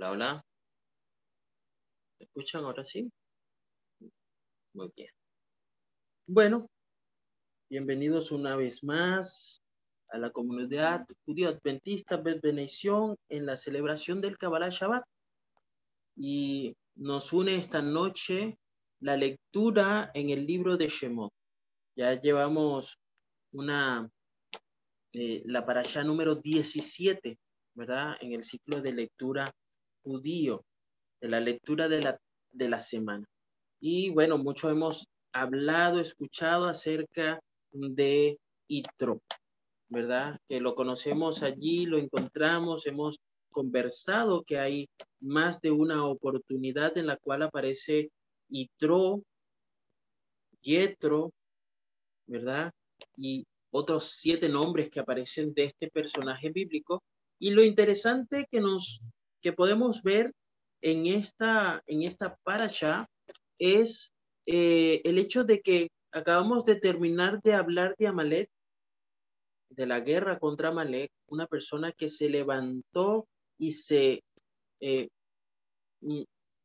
Hola, hola. ¿Me escuchan ahora sí? Muy bien. Bueno, bienvenidos una vez más a la comunidad judío adventista Benedición en la celebración del Kabbalah Shabbat. Y nos une esta noche la lectura en el libro de Shemot. Ya llevamos una, eh, la parasha número 17, ¿verdad? En el ciclo de lectura judío, de la lectura de la, de la semana. Y bueno, mucho hemos hablado, escuchado acerca de Itro, ¿verdad? Que lo conocemos allí, lo encontramos, hemos conversado que hay más de una oportunidad en la cual aparece Itro, Yetro, ¿verdad? Y otros siete nombres que aparecen de este personaje bíblico. Y lo interesante que nos que podemos ver en esta, en esta paracha es eh, el hecho de que acabamos de terminar de hablar de Amalek, de la guerra contra Amalek, una persona que se levantó y se, eh,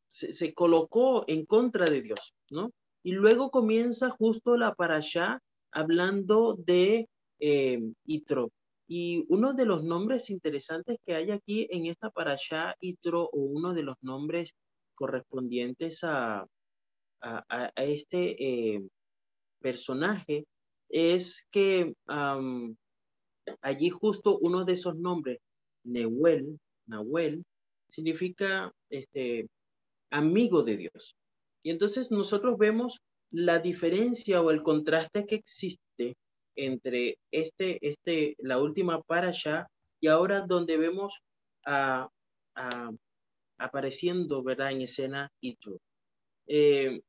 se, colocó en contra de Dios, ¿no? Y luego comienza justo la parasha hablando de eh, Itro, y uno de los nombres interesantes que hay aquí en esta parasha Itro, o uno de los nombres correspondientes a, a, este eh, personaje, es que allí justo uno de esos nombres, Nehuel, Nahuel, significa este, amigo de Dios. Y entonces nosotros vemos la diferencia o el contraste que existe entre este, este, la última para allá y ahora donde vemos a, apareciendo, ¿verdad? En escena Itro. Eh,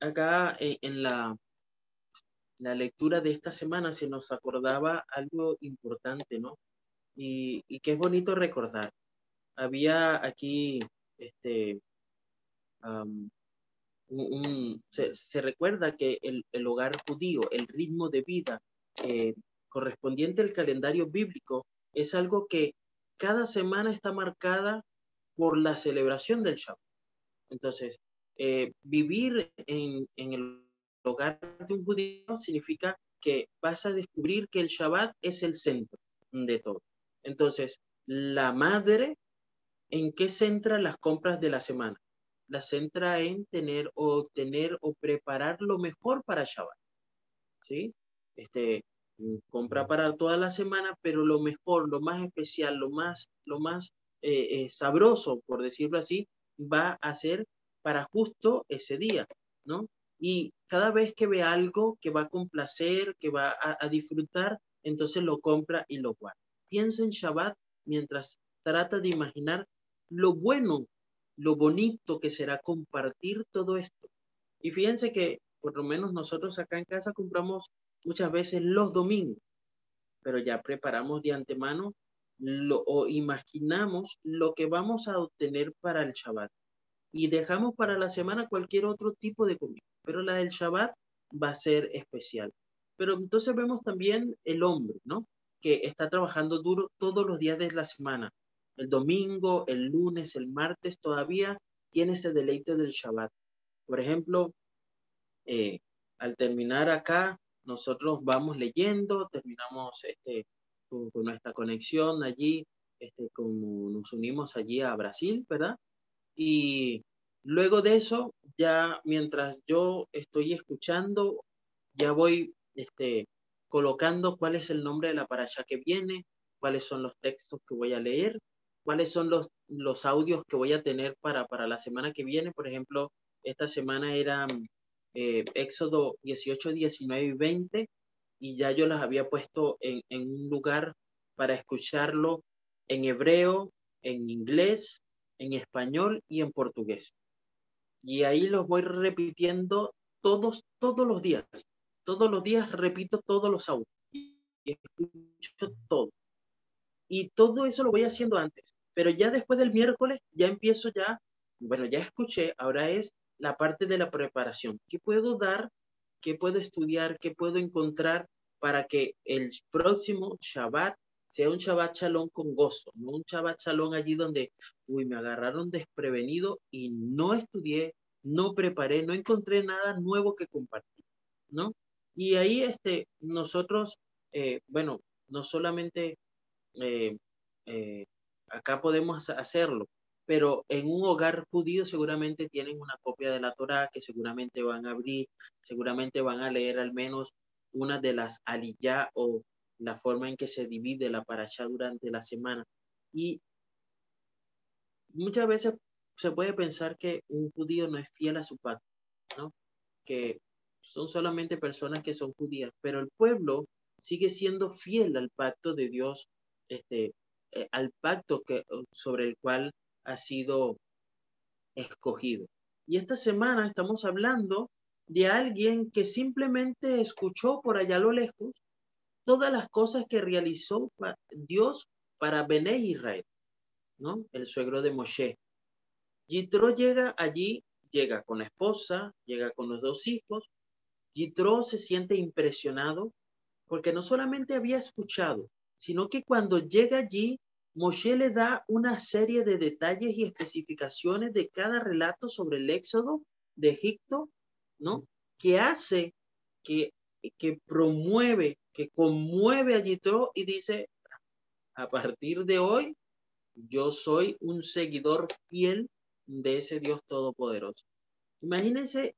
acá eh, en la, la lectura de esta semana se nos acordaba algo importante, ¿no? Y, y que es bonito recordar. Había aquí, este, se, recuerda que el, hogar judío, el ritmo de vida eh, correspondiente al calendario bíblico, es algo que cada semana está marcada por la celebración del Shabbat. Entonces, eh, vivir en, en, el hogar de un judío significa que vas a descubrir que el Shabbat es el centro de todo. Entonces, la madre, ¿en qué centra las compras de la semana? la centra en tener o obtener o preparar lo mejor para Shabbat. ¿Sí? Este, mm, compra para toda la semana, pero lo mejor, lo más especial, lo más, lo más eh, eh, sabroso, por decirlo así, va a ser para justo ese día, ¿no? Y cada vez que ve algo que va a complacer, que va a, disfrutar, entonces lo compra y lo guarda. Piensa en Shabbat mientras trata de imaginar lo bueno lo bonito que será compartir todo esto. Y fíjense que por lo menos nosotros acá en casa compramos muchas veces los domingos, pero ya preparamos de antemano o imaginamos lo que vamos a obtener para el Shabbat. Y dejamos para la semana cualquier otro tipo de comida, pero la del Shabbat va a ser especial. Pero entonces vemos también el hombre, ¿no? Que está trabajando duro todos los días de la semana, el domingo, el lunes, el martes, todavía tiene ese deleite del Shabbat. Por ejemplo, eh, al terminar acá, nosotros vamos leyendo, terminamos este, con, nuestra conexión allí, este, como nos unimos allí a Brasil, ¿verdad? Y luego de eso, ya mientras yo estoy escuchando, ya voy este, colocando cuál es el nombre de la paracha que viene, cuáles son los textos que voy a leer cuáles son los, los audios que voy a tener para, para la semana que viene. Por ejemplo, esta semana era eh, Éxodo 18, 19 y 20 y ya yo las había puesto en, en un lugar para escucharlo en hebreo, en inglés, en español y en portugués. Y ahí los voy repitiendo todos, todos los días. Todos los días repito todos los audios. Y escucho todo. Y todo eso lo voy haciendo antes. Pero ya después del miércoles ya empiezo ya, bueno, ya escuché, ahora es la parte de la preparación. ¿Qué puedo dar? ¿Qué puedo estudiar? ¿Qué puedo encontrar para que el próximo Shabbat sea un Shabbat Shalom con gozo, no un Shabbat Shalom allí donde, uy, me agarraron desprevenido y no estudié, no preparé, no encontré nada nuevo que compartir, ¿no? Y ahí este, nosotros, eh, bueno, no solamente eh, eh, acá podemos hacerlo, pero en un hogar judío seguramente tienen una copia de la Torá que seguramente van a abrir, seguramente van a leer al menos una de las aliyah o la forma en que se divide la parasha durante la semana. Y muchas veces se puede pensar que un judío no es fiel a su pacto, ¿no? Que son solamente personas que son judías, pero el pueblo sigue siendo fiel al pacto de Dios, este, eh, al pacto que, sobre el cual ha sido escogido. Y esta semana estamos hablando de alguien que simplemente escuchó por allá a lo lejos todas las cosas que realizó Dios para Bené Israel, ¿no? El suegro de Moshe. Yitro llega allí, llega con la esposa, llega con los dos hijos. Yitro se siente impresionado porque no solamente había escuchado, sino que cuando llega allí, Moshe le da una serie de detalles y especificaciones de cada relato sobre el éxodo de Egipto, ¿no? Que hace que, que promueve que conmueve a Yitro y dice, a partir de hoy, yo soy un seguidor fiel de ese Dios todopoderoso. Imagínense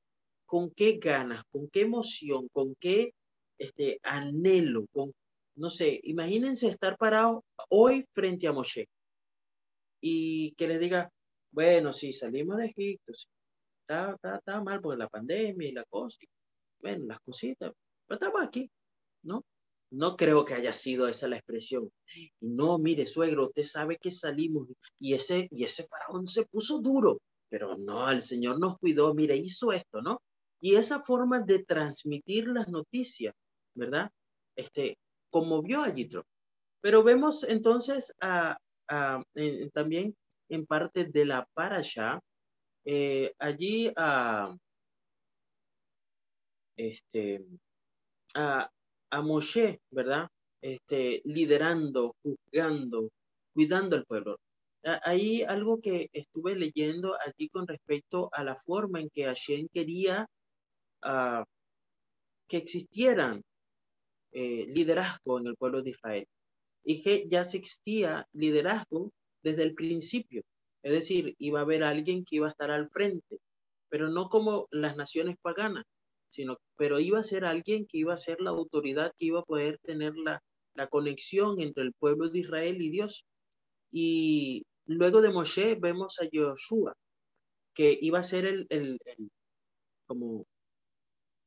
con qué ganas, con qué emoción, con qué este, anhelo, con, no sé, imagínense estar parado hoy frente a Moshe y que le diga, bueno, sí, salimos de Egipto, está, está, mal por la pandemia y la cosa, bueno, las cositas, pero estamos aquí. ¿no? No creo que haya sido esa la expresión. No, mire, suegro, usted sabe que salimos y ese, y ese faraón se puso duro, pero no, el Señor nos cuidó, mire, hizo esto, ¿no? Y esa forma de transmitir las noticias, ¿verdad? Este, conmovió a Yitro. Pero vemos entonces también en parte de la parasha, eh, allí este, a, a Moshe, ¿verdad? Este, liderando, juzgando, cuidando al pueblo. Hay algo que estuve leyendo allí con respecto a la forma en que Hashem quería que existieran eh, liderazgo en el pueblo de Israel. Y que ya existía liderazgo desde el principio. Es decir, iba a haber alguien que iba a estar al frente, pero no como las naciones paganas, sino, pero iba a ser alguien que iba a ser la autoridad, que iba a poder tener la, la conexión entre el pueblo de Israel y Dios. Y luego de Moshe vemos a Joshua, que iba a ser el, el, como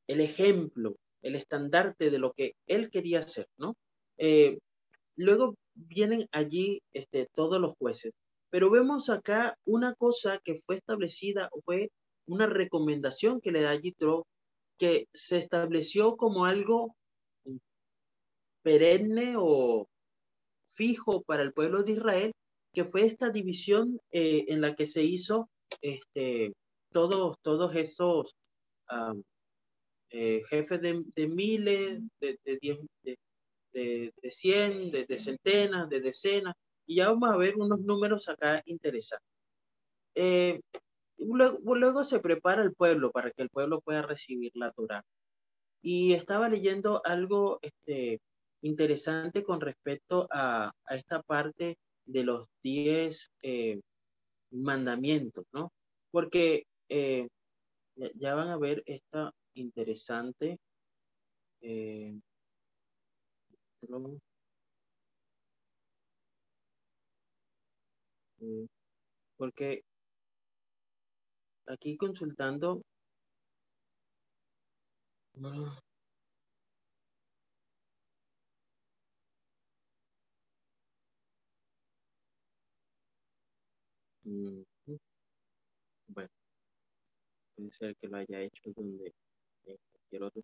el ejemplo, el estandarte de lo que él quería hacer, ¿no? Eh, luego vienen allí este, todos los jueces, pero vemos acá una cosa que fue establecida, fue una recomendación que le da Yitro que se estableció como algo perenne o fijo para el pueblo de Israel, que fue esta división eh, en la que se hizo este, todos, todos esos eh, jefes de, miles, de, de, diez, de, de, cien, de, centenas, de decenas, y ya vamos a ver unos números acá interesantes. Eh, Luego, se prepara el pueblo para que el pueblo pueda recibir la Torah. Y estaba leyendo algo este, interesante con respecto a, esta parte de los diez eh, mandamientos, ¿no? Porque eh, ya van a ver esta interesante. Eh, porque aquí consultando. Bueno. puede ser que lo haya hecho donde en cualquier otro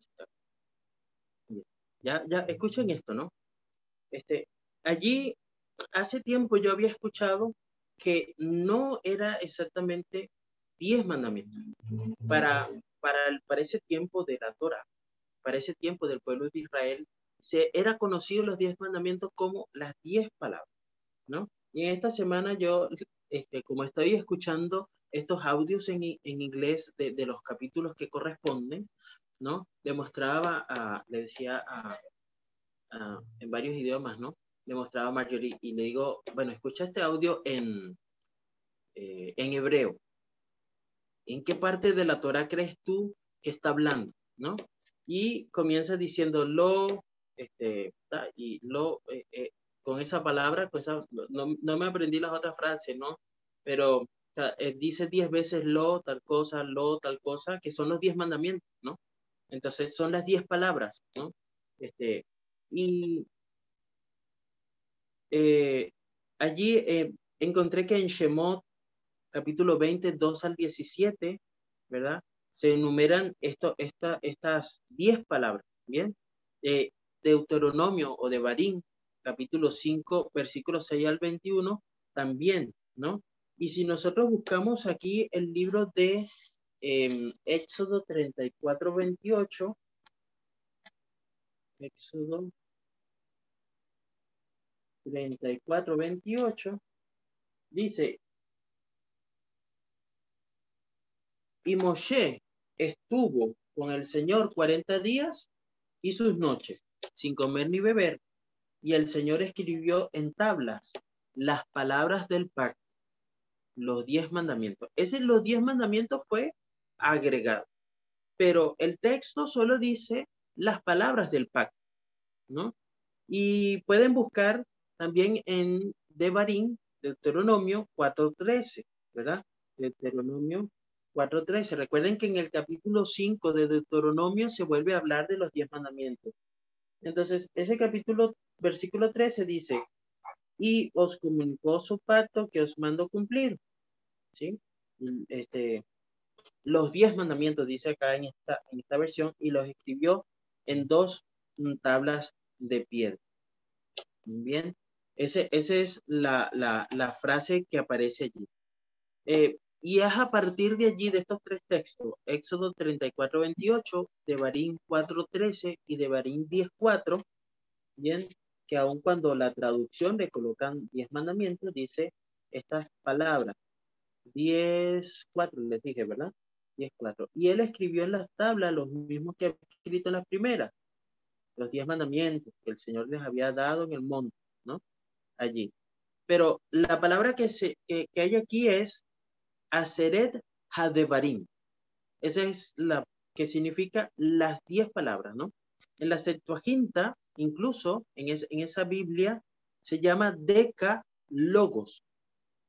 Ya, ya, escuchen esto, ¿no? Este, allí, hace tiempo yo había escuchado que no era exactamente diez mandamientos. Para, para, para ese tiempo de la Torah, para ese tiempo del pueblo de Israel, se era conocido los diez mandamientos como las diez palabras, ¿no? Y en esta semana yo, este, como estoy escuchando estos audios en, en inglés de, de, los capítulos que corresponden, ¿no? Le mostraba, a, le decía a, a, en varios idiomas, ¿no? Le mostraba a Marjorie y le digo, bueno, escucha este audio en, eh, en hebreo. ¿En qué parte de la Torah crees tú que está hablando? ¿No? Y comienza diciendo lo, este, y lo, eh, eh, con esa palabra, pues no, no, me aprendí las otras frases, ¿no? Pero eh, dice diez veces lo, tal cosa, lo, tal cosa, que son los diez mandamientos, ¿no? Entonces son las diez palabras, ¿no? Este, y eh, allí eh, encontré que en Shemot, capítulo 20, 2 al 17, ¿verdad? Se enumeran esto, esta, estas diez palabras, ¿bien? De Deuteronomio o de Barín, capítulo 5, versículos 6 al 21, también, ¿no? Y si nosotros buscamos aquí el libro de eh, Éxodo 34, 28, Éxodo 34, 28, dice, y Moshe estuvo con el Señor 40 días y sus noches, sin comer ni beber, y el Señor escribió en tablas las palabras del pacto los diez mandamientos. Ese los diez mandamientos fue agregado, pero el texto solo dice las palabras del pacto, ¿no? Y pueden buscar también en Devarim, Deuteronomio 4.13, ¿verdad? Deuteronomio 4.13. Recuerden que en el capítulo 5 de Deuteronomio se vuelve a hablar de los diez mandamientos. Entonces, ese capítulo, versículo 13 dice, y os comunicó su pacto que os mando cumplir. ¿Sí? Este, los diez mandamientos, dice acá en esta, en esta versión, y los escribió en dos tablas de piedra. Bien, ese, esa es la, la, la, frase que aparece allí. Eh, y es a partir de allí, de estos tres textos, Éxodo 34, 28, de Barín 4, 13 y de Barín 10, 4, bien, que aun cuando la traducción le colocan diez mandamientos, dice estas palabras. Diez, cuatro, les dije, ¿verdad? Diez, cuatro. Y él escribió en las tablas los mismos que había escrito en las primeras, los diez mandamientos que el Señor les había dado en el monte, ¿no? Allí. Pero la palabra que, se, que, hay aquí es Aseret Hadevarim. Esa es la que significa las diez palabras, ¿no? En la Septuaginta incluso en, en esa Biblia se llama Deca Logos,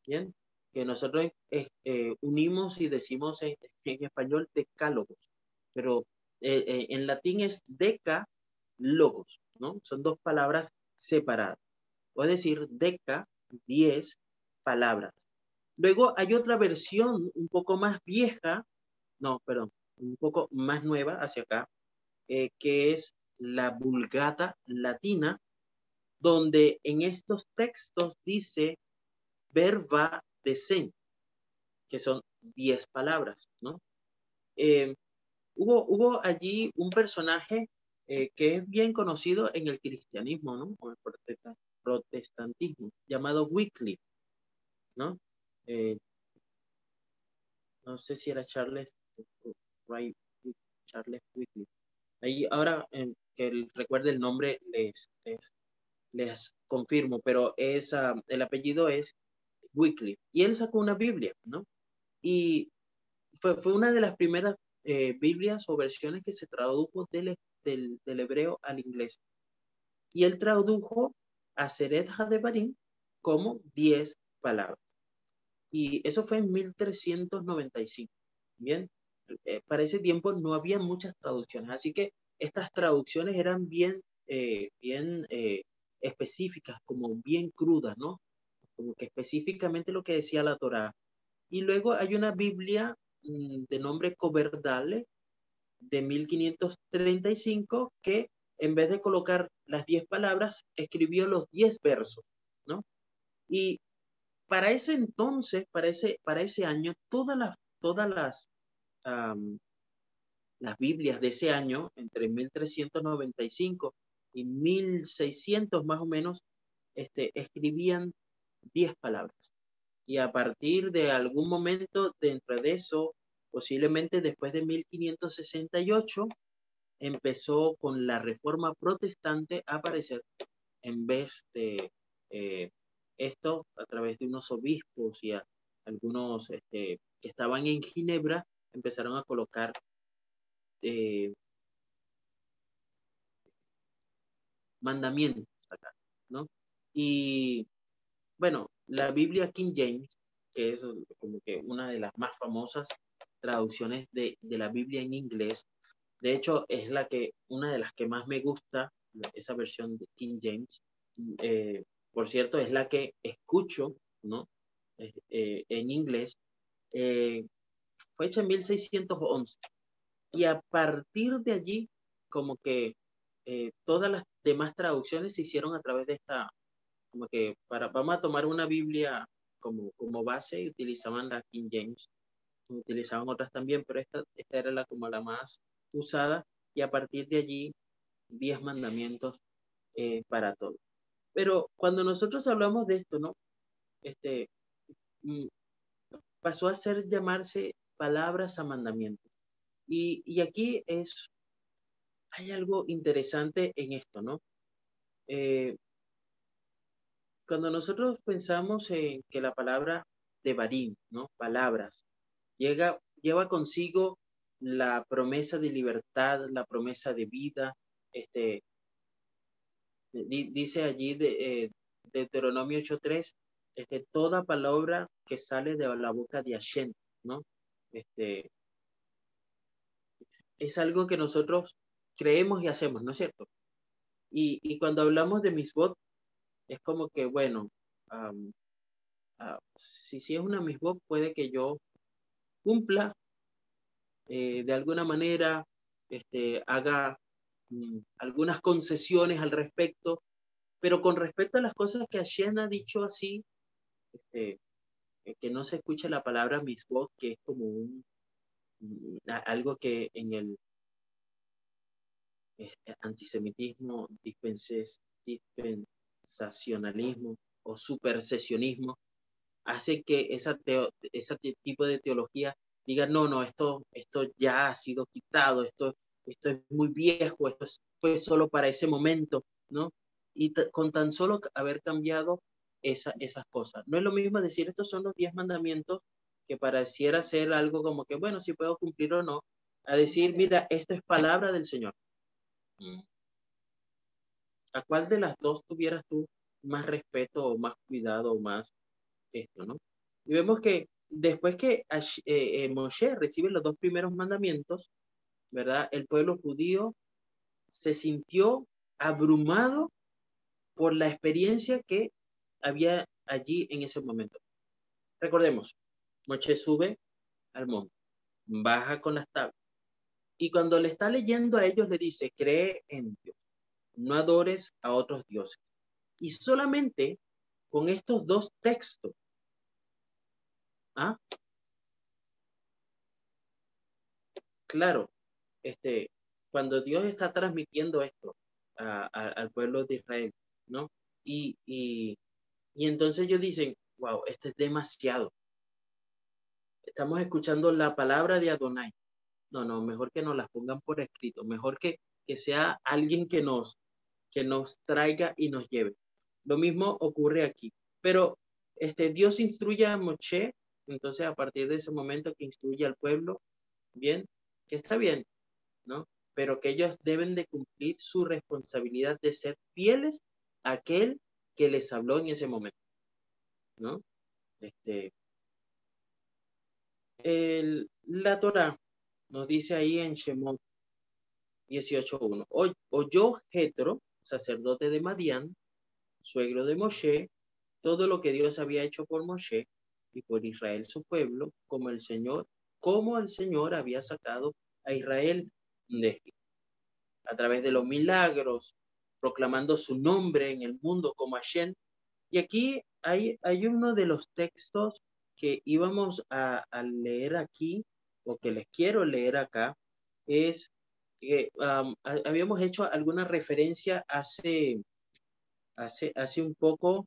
¿bien? Que nosotros eh, eh, unimos y decimos en, español decálogos, pero eh, en latín es Deca Logos, ¿no? Son dos palabras separadas. O es decir, Deca, diez palabras. Luego hay otra versión un poco más vieja, no, perdón, un poco más nueva hacia acá, que es la Vulgata latina, donde en estos textos dice verba de sen, que son diez palabras, ¿no? Eh, hubo, hubo allí un personaje eh, que es bien conocido en el cristianismo, ¿no? O el protestantismo, llamado Wycliffe, ¿no? Eh, no sé si era Charles, Charles Wycliffe. Ahí ahora que recuerde el nombre les, les, confirmo, pero es, ah, el apellido es Wycliffe. Y él sacó una Biblia, ¿no? Y fue, fue una de las primeras eh, Biblias o versiones que se tradujo del, del, del, hebreo al inglés. Y él tradujo a Seret Hadebarim como 10 palabras. Y eso fue en 1395. Bien, eh, para ese tiempo no había muchas traducciones, así que estas traducciones eran bien, eh, bien eh, específicas, como bien crudas, ¿no? Como que específicamente lo que decía la Torá. Y luego hay una Biblia mm, de nombre Coverdale de 1535 que en vez de colocar las 10 palabras, escribió los 10 versos, ¿no? Y para ese entonces, para ese, para ese año, todas las, todas las, las Biblias de ese año, entre 1395 y 1600 más o menos, este, escribían 10 palabras. Y a partir de algún momento dentro de eso, posiblemente después de 1568, empezó con la reforma protestante a aparecer en vez de eh, esto a través de unos obispos y algunos este, que estaban en Ginebra empezaron a colocar eh, mandamientos acá, ¿no? Y bueno, la Biblia King James, que es como que una de las más famosas traducciones de, de la Biblia en inglés, de hecho es la que, una de las que más me gusta, esa versión de King James, eh, por cierto, es la que escucho, ¿no? Eh, en inglés, eh, fue hecha en 1611. Y a partir de allí, como que todas las demás traducciones se hicieron a través de esta, como que para, vamos a tomar una Biblia como, como base y utilizaban la King James, utilizaban otras también, pero esta, esta era la como la más usada y a partir de allí diez mandamientos para todos. Pero cuando nosotros hablamos de esto, ¿no? Este, mm, pasó a ser llamarse palabras a mandamientos. Y, y aquí es, hay algo interesante en esto, ¿no? Eh, cuando nosotros pensamos en que la palabra de barín, ¿no? Palabras, llega, lleva consigo la promesa de libertad, la promesa de vida, este, dice allí de eh, Deuteronomio 8.3, este, toda palabra que sale de la boca de Hashem, ¿no? Este, es algo que nosotros creemos y hacemos, ¿no es cierto? Y, y cuando hablamos de misbot, es como que, bueno, ah, si, si es una misbot, puede que yo cumpla eh, de alguna manera, este, haga algunas concesiones al respecto, pero con respecto a las cosas que Hashem ha dicho así, este, eh, que no se escucha la palabra misbot, que es como un, mm, algo que en el eh, antisemitismo, dispensacionalismo o supersesionismo, hace que esa ese tipo de teología diga, no, no, esto, esto ya ha sido quitado, esto esto es muy viejo, esto fue solo para ese momento, ¿no? Y con tan solo haber cambiado esa, esas cosas. No es lo mismo decir, estos son los diez mandamientos, que pareciera ser algo como que, bueno, si puedo cumplir o no, a decir, mira, esto es palabra del Señor. Mm. ¿A cuál de las dos tuvieras tú más respeto o más cuidado o más esto, no? Y vemos que después que eh, eh, Moshe recibe los dos primeros mandamientos, ¿verdad? El pueblo judío se sintió abrumado por la experiencia que había allí en ese momento. Recordemos, Moche sube al monte, baja con las tablas, y cuando le está leyendo a ellos le dice, cree en Dios, no adores a otros dioses. Y solamente con estos dos textos, ¿ah? Claro, este, cuando Dios está transmitiendo esto al pueblo de Israel, ¿no? Y, y, y entonces ellos dicen, wow, esto es demasiado. Estamos escuchando la palabra de Adonai. No, no, mejor que nos las pongan por escrito, mejor que, que sea alguien que nos, que nos traiga y nos lleve. Lo mismo ocurre aquí. Pero este, Dios instruye a Moshe, entonces a partir de ese momento que instruye al pueblo, bien, que está bien, ¿no? Pero que ellos deben de cumplir su responsabilidad de ser fieles a aquel que les habló en ese momento, ¿no? Este, el, la Torah nos dice ahí en Shemot 18.1, oyó Jetro, sacerdote de Madián, suegro de Moshe, todo lo que Dios había hecho por Moshe y por Israel su pueblo, como el Señor cómo el Señor había sacado a Israel. A través de los milagros, proclamando su nombre en el mundo como Hashem. Y aquí hay, hay uno de los textos que íbamos a, leer aquí, o que les quiero leer acá, es que habíamos hecho alguna referencia hace, hace, hace un poco,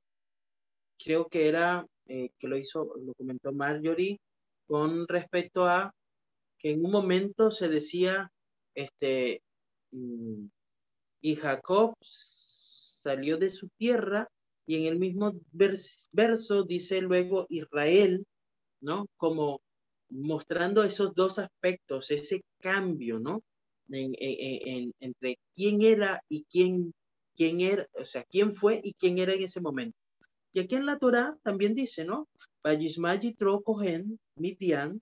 creo que era, eh, que lo hizo, lo comentó Marjorie, con respecto a que en un momento se decía, este, mm, y Jacob salió de su tierra y en el mismo verso dice luego Israel, ¿no? Como mostrando esos dos aspectos, ese cambio, ¿no? entre quién era y quién, quién era, o sea, quién fue y quién era en ese momento. Y aquí en la Torah también dice, ¿no? kohen midian,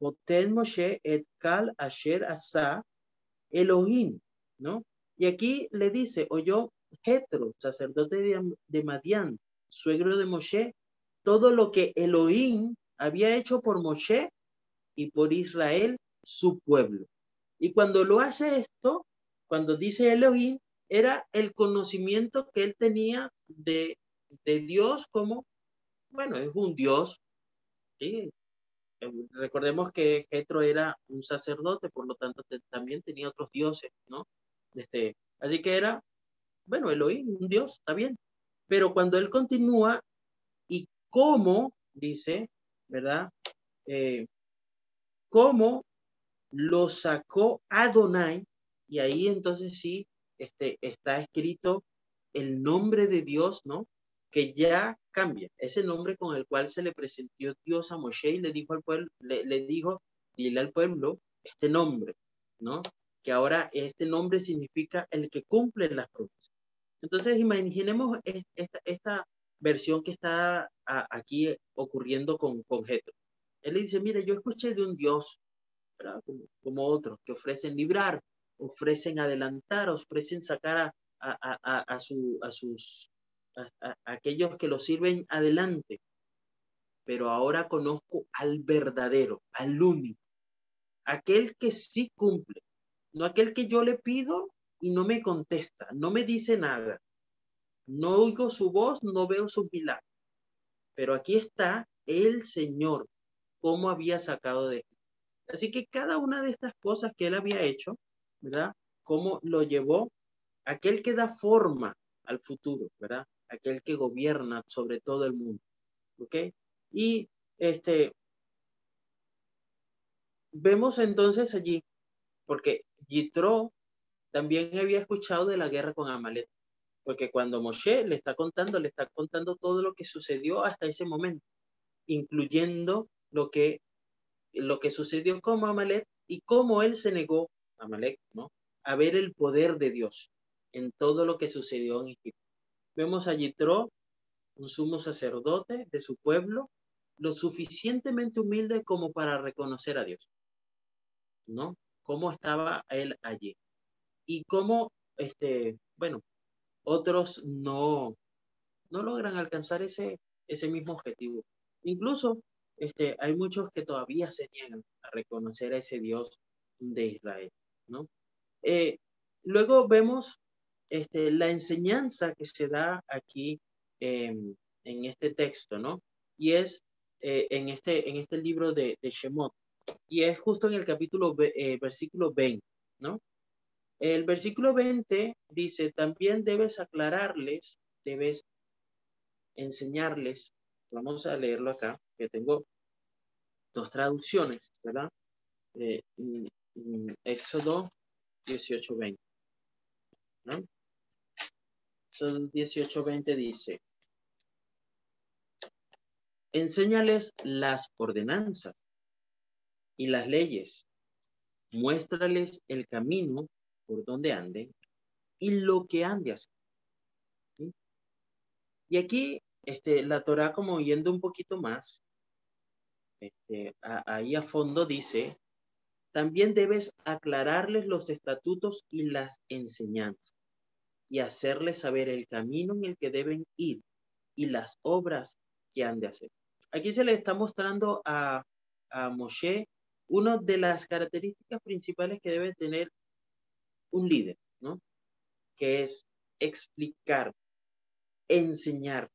Moshe et kal asher asa Elohim, ¿no? Y aquí le dice, oyó Jetro, sacerdote de, Madián, suegro de Moshe, todo lo que Elohim había hecho por Moshe y por Israel, su pueblo. Y cuando lo hace esto, cuando dice Elohim, era el conocimiento que él tenía de, de Dios como, bueno, es un Dios. Recordemos que Jetro era un sacerdote, por lo tanto también tenía otros dioses, ¿no? Este, así que era bueno, Elohim, un Dios, está bien. Pero cuando él continúa y cómo, dice, ¿verdad? Eh, cómo lo sacó Adonai, y ahí entonces sí este, está escrito el nombre de Dios, ¿no? Que ya cambia. Ese nombre con el cual se le presentó Dios a Moshe y le dijo al pueblo, le, le dijo, dile al pueblo este nombre, ¿no? Que ahora este nombre significa el que cumple las promesas. Entonces, imaginemos esta, versión que está aquí ocurriendo con, con Jetro. Él le dice, mire, yo escuché de un Dios, como, otros, que ofrecen librar, ofrecen adelantar, ofrecen sacar a, su, a sus, a, aquellos que lo sirven adelante. Pero ahora conozco al verdadero, al único, aquel que sí cumple, no aquel que yo le pido y no me contesta, no me dice nada. No oigo su voz, no veo su pilar. Pero aquí está el Señor, cómo había sacado de Así que cada una de estas cosas que él había hecho, ¿verdad? Cómo lo llevó aquel que da forma al futuro, ¿verdad? Aquel que gobierna sobre todo el mundo. ¿Ok? Y este, vemos entonces allí, porque Yitro también había escuchado de la guerra con Amalek, porque cuando Moshe le está contando, le está contando todo lo que sucedió hasta ese momento, incluyendo lo que, lo que sucedió con Amalek y cómo él se negó, Amalek, ¿no? A ver el poder de Dios en todo lo que sucedió en Egipto. Vemos a Yitro, un sumo sacerdote de su pueblo, lo suficientemente humilde como para reconocer a Dios, ¿no? ¿Cómo estaba él allí? y cómo, este, bueno, otros no, no logran alcanzar ese, ese mismo objetivo. Incluso este, hay muchos que todavía se niegan a reconocer a ese Dios de Israel, ¿no? Eh, luego vemos este, la enseñanza que se da aquí en este texto, ¿no? Y es eh, en, este, en este libro de, de, Shemot, y es justo en el capítulo, eh, versículo 20, ¿no? El versículo 20 dice, también debes aclararles, debes enseñarles, vamos a leerlo acá, que tengo dos traducciones, ¿verdad? Eh, Éxodo 18:20. ¿no? Éxodo 18:20 dice, enséñales las ordenanzas y las leyes, muéstrales el camino por donde ande y lo que ande hacer. Y aquí este, la Torah, como yendo un poquito más, este, ahí a fondo dice, también debes aclararles los estatutos y las enseñanzas y hacerles saber el camino en el que deben ir y las obras que han de hacer. Aquí se le está mostrando a, a Moshe una de las características principales que debe tener un líder, ¿no? Que es explicar, enseñar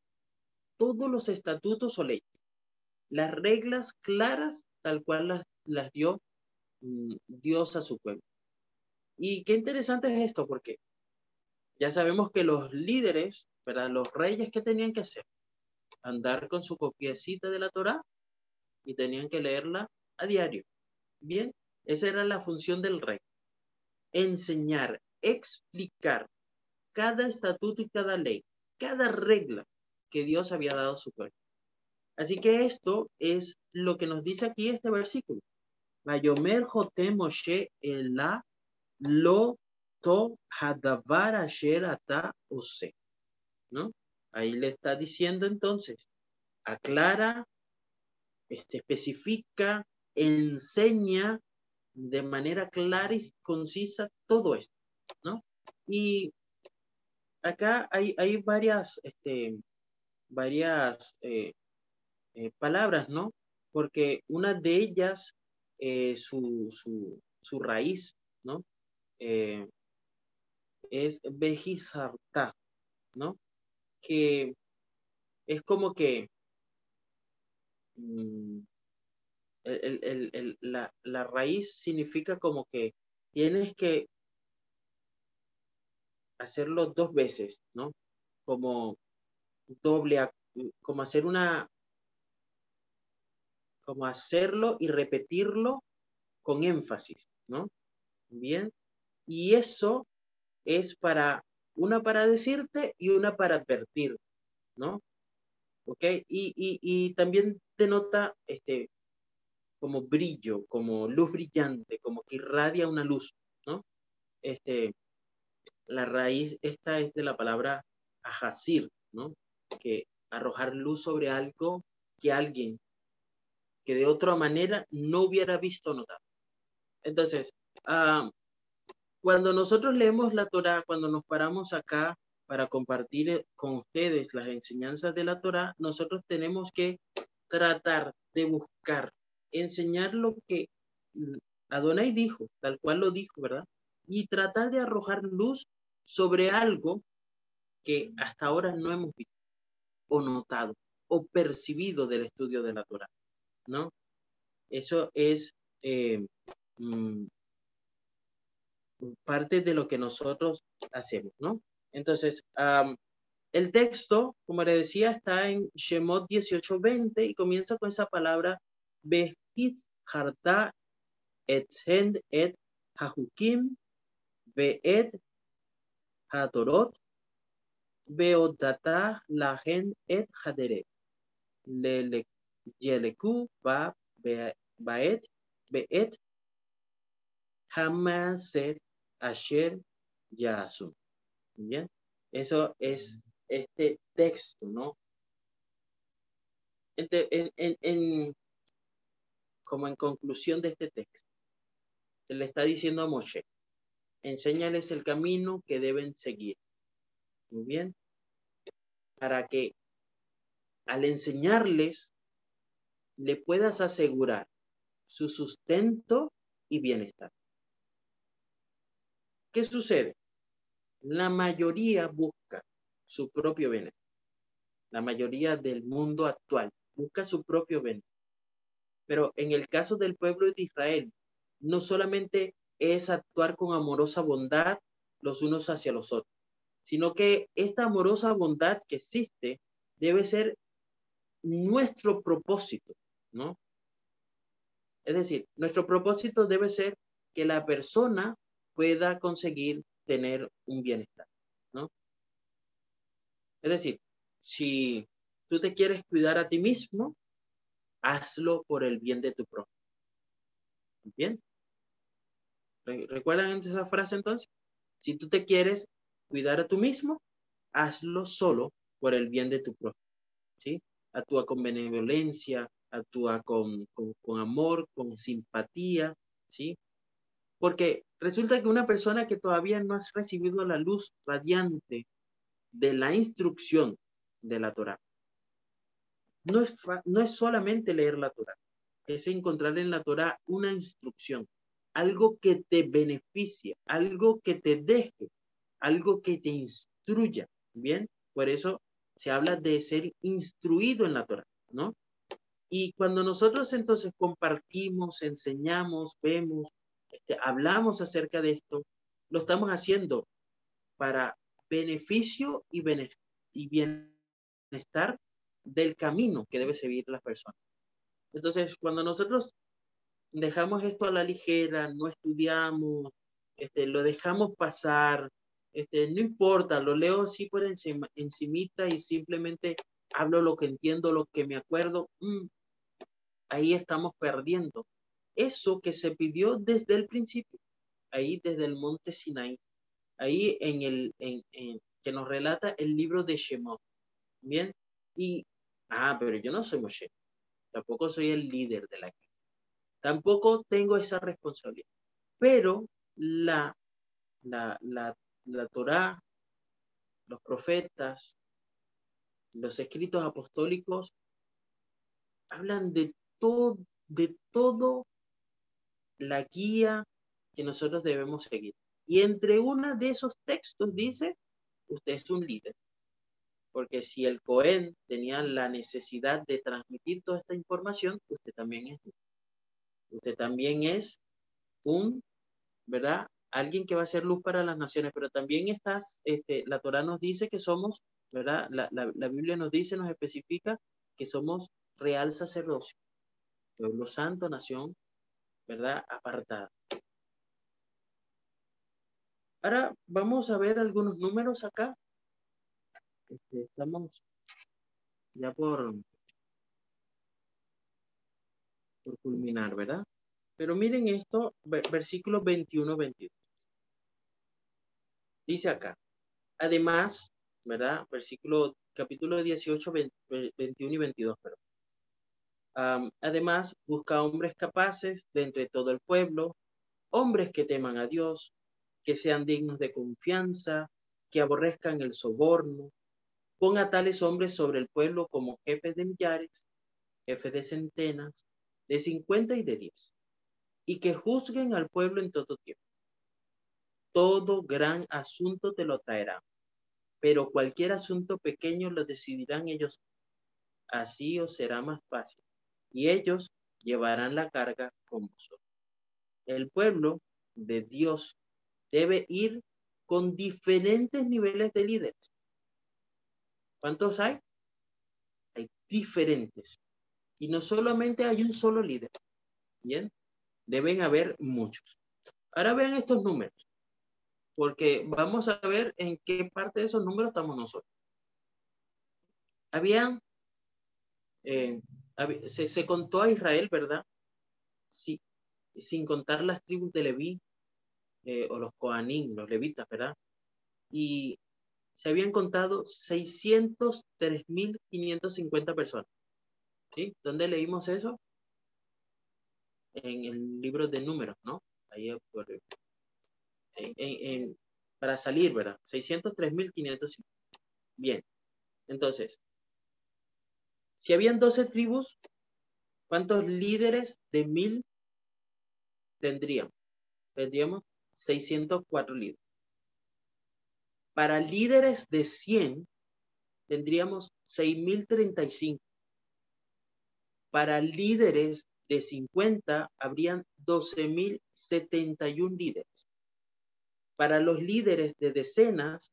todos los estatutos o leyes, las reglas claras tal cual las, las dio mm, Dios a su pueblo. Y qué interesante es esto, porque ya sabemos que los líderes, ¿verdad? los reyes, ¿qué tenían que hacer? Andar con su copiecita de la Torá y tenían que leerla a diario. Bien, esa era la función del rey. Enseñar, explicar cada estatuto y cada ley, cada regla que Dios había dado a su pueblo. Así que esto es lo que nos dice aquí este versículo. Mayomer Jote Moshe la lo to hadavar asher ata ose. ¿No? Ahí le está diciendo entonces, aclara, este, especifica, enseña de manera clara y concisa todo esto, ¿no? Y acá hay, hay varias, este, varias eh, eh, palabras, ¿no? Porque una de ellas, eh, su, su, su, raíz, ¿no? Es vejizarta, ¿no? Que es como que mm, la, la, raíz significa como que tienes que hacerlo dos veces, ¿no? Como doble, como hacer una, como hacerlo y repetirlo con énfasis, ¿no? Bien. Y eso es para, una para decirte y una para advertir, ¿no? ¿Ok? Y, y, y también denota este, como brillo, como luz brillante, como que irradia una luz, ¿no? Este, la raíz, esta es de la palabra ajacir, ¿no? Que arrojar luz sobre algo que alguien que de otra manera no hubiera visto notar. Entonces, ah, cuando nosotros leemos la Torah, cuando nos paramos acá para compartir eh, con ustedes las enseñanzas de la Torah, nosotros tenemos que tratar de buscar enseñar lo que Adonai dijo, tal cual lo dijo, ¿verdad? Y tratar de arrojar luz sobre algo que hasta ahora no hemos visto o notado o percibido del estudio de la Torah, ¿no? Eso es eh, mm, parte de lo que nosotros hacemos, ¿no? Entonces, el texto, como le decía, está en Shemot 18:20 y comienza con esa palabra Behit harta et hend et hahukim beet hatorot beodata lahen et haderet le yeleku ba baet beet hamaset asher yasu. Bien, eso es este texto, ¿no? En, en, en, como en conclusión de este texto. Se le está diciendo a Moshe, enséñales el camino que deben seguir. Muy bien. Para que al enseñarles le puedas asegurar su sustento y bienestar. ¿Qué sucede? La mayoría busca su propio bienestar. La mayoría del mundo actual busca su propio bienestar. Pero en el caso del pueblo de Israel, no solamente es actuar con amorosa bondad los unos hacia los otros, sino que esta amorosa bondad que existe debe ser nuestro propósito, ¿no? Es decir, nuestro propósito debe ser que la persona pueda conseguir tener un bienestar, ¿no? Es decir, si tú te quieres cuidar a ti mismo, hazlo por el bien de tu prójimo. ¿Bien? ¿Recuerdan esa frase entonces? Si tú te quieres cuidar a tú mismo, hazlo solo por el bien de tu prójimo. ¿Sí? Actúa con benevolencia, actúa con, con, con amor, con simpatía, ¿sí? Porque resulta que una persona que todavía no ha recibido la luz radiante de la instrucción de la Torah, no es, no es solamente leer la Torah. es encontrar en la Torah una instrucción, algo que te beneficie, algo que te deje, algo que te instruya. Bien, por eso se habla de ser instruido en la Torah, ¿no? Y cuando nosotros entonces compartimos, enseñamos, vemos, este, hablamos acerca de esto, lo estamos haciendo para beneficio y, bienestar del camino que debe seguir la persona. Entonces, cuando nosotros dejamos esto a la ligera, no estudiamos, este, lo dejamos pasar, este, no importa, lo leo así por encima, encimita y simplemente hablo lo que entiendo, lo que me acuerdo, mm, ahí estamos perdiendo eso que se pidió desde el principio, ahí desde el monte Sinai, ahí en el en, que nos relata el libro de Shemot. Bien, y ah, pero yo no soy Moshe, tampoco soy el líder de la casa, tampoco tengo esa responsabilidad, pero la la la la Torá, los profetas, los escritos apostólicos hablan de todo, de todo la guía que nosotros debemos seguir. Y entre uno de esos textos dice, usted es un líder. Porque si el Cohen tenía la necesidad de transmitir toda esta información, usted también es. Usted también es un, ¿verdad? Alguien que va a ser luz para las naciones, pero también estás, este, la Torah nos dice que somos, ¿verdad? La, la, la Biblia nos dice, nos especifica que somos real sacerdocio pueblo santo, nación, ¿verdad? Apartada. Ahora vamos a ver algunos números acá. Este, estamos ya por, por culminar, ¿verdad? Pero miren esto, versículo 21-22. Dice acá, además, ¿verdad? Versículo, capítulo 18, 21 y 22, perdón además, busca hombres capaces de entre todo el pueblo, hombres que teman a Dios, que sean dignos de confianza, que aborrezcan el soborno. Ponga tales hombres sobre el pueblo como jefes de millares, jefes de centenas, de cincuenta y de diez, y que juzguen al pueblo en todo tiempo. Todo gran asunto te lo traerán, pero cualquier asunto pequeño lo decidirán ellos. Así os será más fácil y ellos llevarán la carga con vosotros. El pueblo de Dios debe ir con diferentes niveles de líderes. ¿Cuántos hay? Hay diferentes. Y no solamente hay un solo líder. Bien, deben haber muchos. Ahora vean estos números, porque vamos a ver en qué parte de esos números estamos nosotros. Habían eh, se, contó a Israel, ¿verdad? Sí, sin contar las tribus de Leví eh, o los Coanín, los levitas, ¿verdad? Y se habían contado 603.550 personas. ¿Sí? ¿Dónde leímos eso? En el libro de números, ¿no? Ahí por, para salir, ¿verdad? 603.550. Bien. Entonces, si habían 12 tribus, ¿cuántos líderes de mil tendríamos? Tendríamos 604 líderes. Para líderes de 100, tendríamos 6.035. Para líderes de 50, habrían 12.071 líderes. Para los líderes de decenas,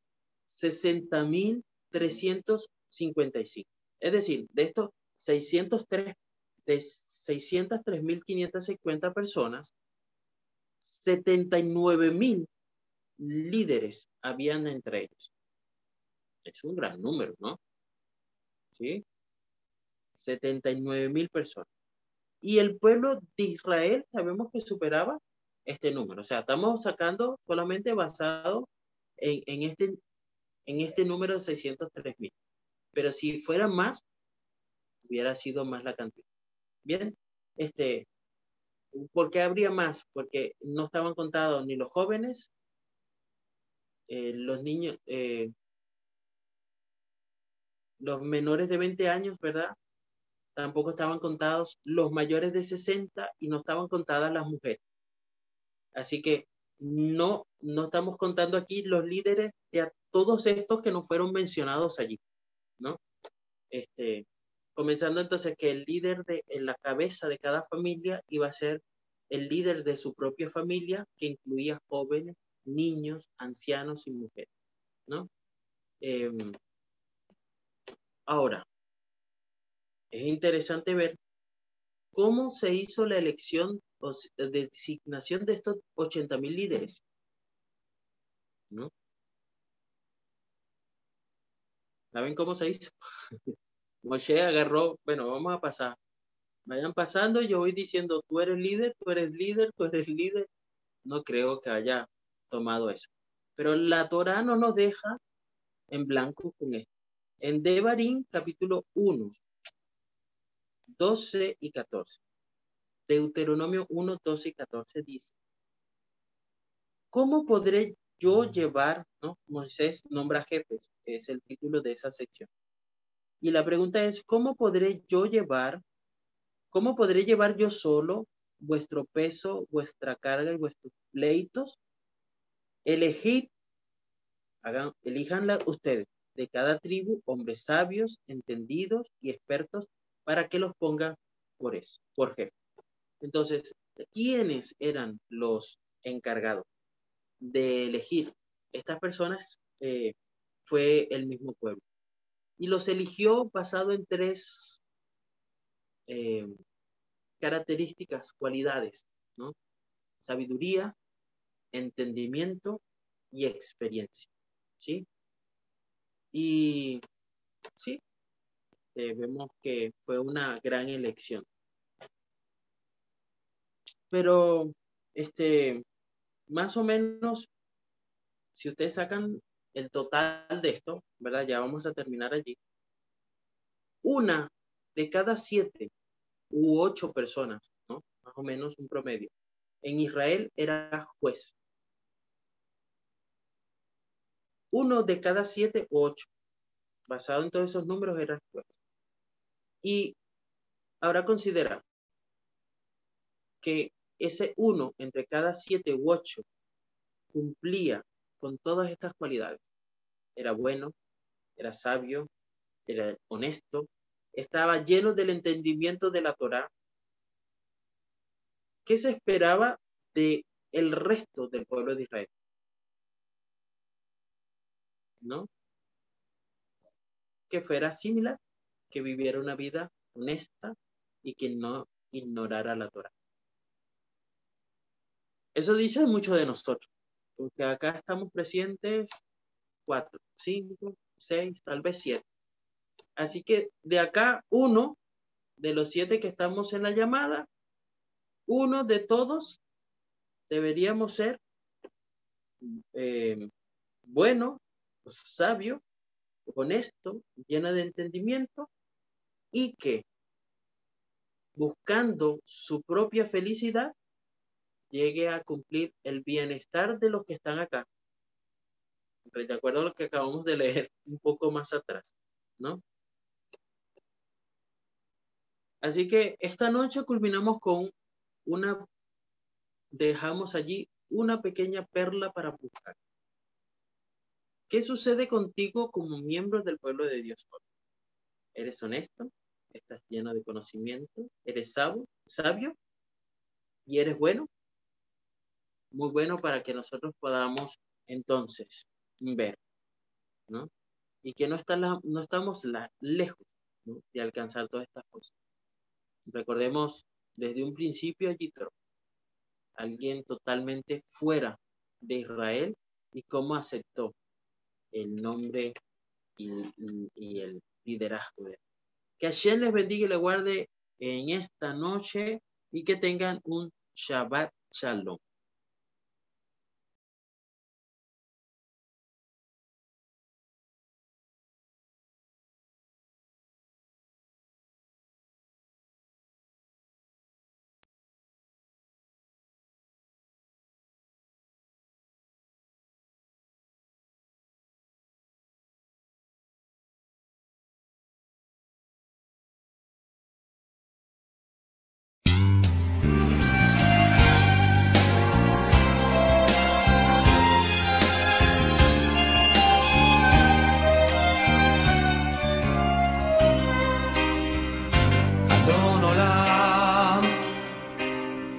60.355. Es decir, de estos 603, de 603.550 personas, 79.000 líderes habían entre ellos. Es un gran número, ¿no? ¿Sí? 79.000 personas. Y el pueblo de Israel sabemos que superaba este número. O sea, estamos sacando solamente basado en, en este, en este número de 603.000. Pero si fuera más, hubiera sido más la cantidad. Bien, este, ¿por qué habría más? Porque no estaban contados ni los jóvenes, eh, los niños, eh, los menores de 20 años, ¿verdad? tampoco estaban contados los mayores de 60 y no estaban contadas las mujeres. Así que no, no estamos contando aquí los líderes de todos estos que no fueron mencionados allí, ¿no? Este, comenzando entonces que el líder de en la cabeza de cada familia iba a ser el líder de su propia familia, que incluía jóvenes, niños, ancianos y mujeres, ¿no? Em, ahora, es interesante ver cómo se hizo la elección o designación de estos 80 mil líderes. ¿No? ¿Saben cómo se hizo? Moshe agarró, bueno, vamos a pasar. Vayan pasando, yo voy diciendo, tú eres líder, tú eres líder, tú eres líder. No creo que haya tomado eso. Pero la Torah no nos deja en blanco con esto. En Devarim, capítulo 1, 12 y 14. Deuteronomio 1, 12 y 14 dice, ¿cómo podré yo llevar, no? Moisés nombra jefes, es el título de esa sección. Y la pregunta es, ¿cómo podré yo llevar, cómo podré llevar yo solo vuestro peso, vuestra carga y vuestros pleitos? Elegid, hagan, elíjanla ustedes, de cada tribu, hombres sabios, entendidos y expertos para que los ponga por eso, por jefe. Entonces, ¿quiénes eran los encargados de elegir? Estas personas eh, fue el mismo pueblo. Y los eligió basado en tres eh, características, cualidades, ¿no? Sabiduría, entendimiento y experiencia, ¿sí? Y sí, este, vemos que fue una gran elección. Pero, este, más o menos, si ustedes sacan el total de esto, ¿verdad? Ya vamos a terminar allí. Una de cada siete u ocho personas, ¿no? Más o menos un promedio. En Israel era juez. Uno de cada siete u ocho. Basado en todos esos números era juez. Y ahora considera que ese uno entre cada siete u ocho cumplía con todas estas cualidades. Era bueno, era sabio, era honesto, estaba lleno del entendimiento de la Torá. ¿Qué se esperaba de el resto del pueblo de Israel? ¿No? Que fuera similar que viviera una vida honesta y que no ignorara la Torah. Eso dice mucho de nosotros, porque acá estamos presentes cuatro, cinco, seis, tal vez siete. Así que de acá uno de los siete que estamos en la llamada, uno de todos deberíamos ser eh, bueno, sabio, honesto, lleno de entendimiento y que buscando su propia felicidad llegue a cumplir el bienestar de los que están acá. De acuerdo a lo que acabamos de leer un poco más atrás, ¿no? Así que esta noche culminamos con una, dejamos allí una pequeña perla para buscar. ¿Qué sucede contigo como miembro del pueblo de Dios? ¿Eres honesto? estás lleno de conocimiento, eres sabio, sabio y eres bueno. Muy bueno para que nosotros podamos entonces ver, ¿no? Y que no, está no estamos lejos de alcanzar todas estas cosas. Recordemos desde un principio a alguien totalmente fuera de Israel y cómo aceptó el nombre y, y el liderazgo de él. Que Hashem les bendiga y les guarde en esta noche y que tengan un Shabbat Shalom.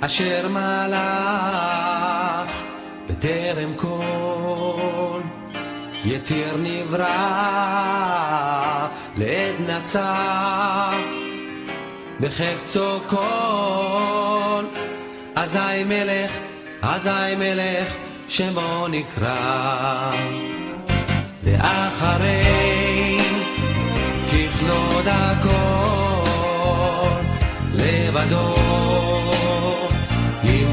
אשר מלך בטרם כל יציר נברא לעת נשא בחפצו כל. אזי מלך, אזי מלך שמו נקרא. ואחרי ככלוד הכל לבדו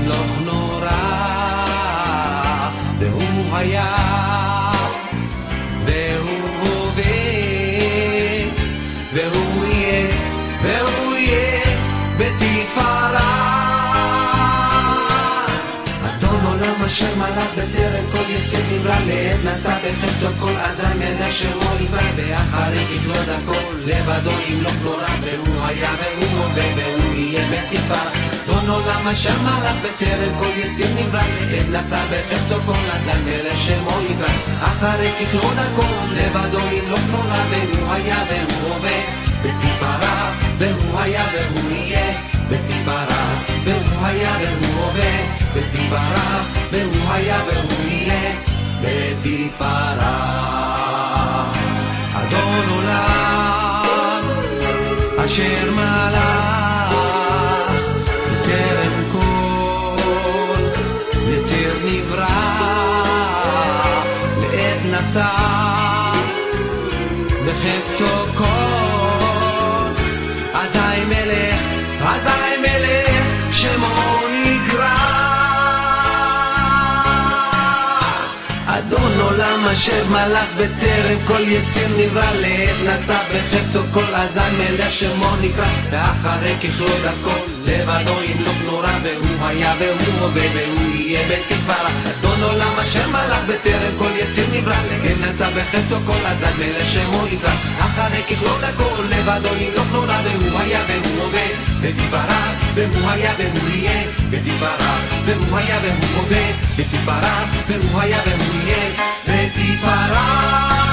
ימלוך נורא והוא היה אשר מלך בטרם כל יצא נברא לעת נשא בחפצו כל אדם ידע שמו נברא ואחרי ככלות הכל לבדו ימלוך נורא והוא היה והוא הווה והוא יהיה בתפארה אדון עולם אשר מלך בטרם כל יצא נברא לעת נשא בחפצו כל אדם ידע שמו נברא. אחרי ככלות הכל לבדו ימלוך נורא והוא היה והוא הווה בתפארה והוא היה והוא יהיה. בתפארה והוא היה והוא הווה בתפארה והוא היה והוא יהיה בתפארה. אדון עולם אשר מלך בטרם כל יציר נברא לעת נשא בחפצו כל אזי מלך, אזי מלך שמו עולם אשר מלך בטרם כל יציר נברא לעת נשא בחפצו כל אזי מלך שמו נקרא. ואחרי ככלות הכל לבדו ימלוך נורא והוא היה והוא הווה והוא יהיה בתפארה אדון עולם אשר מלך בטרם כל יציר נברא לעת נשא בחפצו כל אזי מלך שמו נקרא. אחרי ככלות הכל לבדו ימלוך נורא והוא היה והוא הווה בתפארה והוא היה והוא יהיה בתפארה והוא היה והוא הווה בתפארה והוא היה והוא יהיה se ti farà.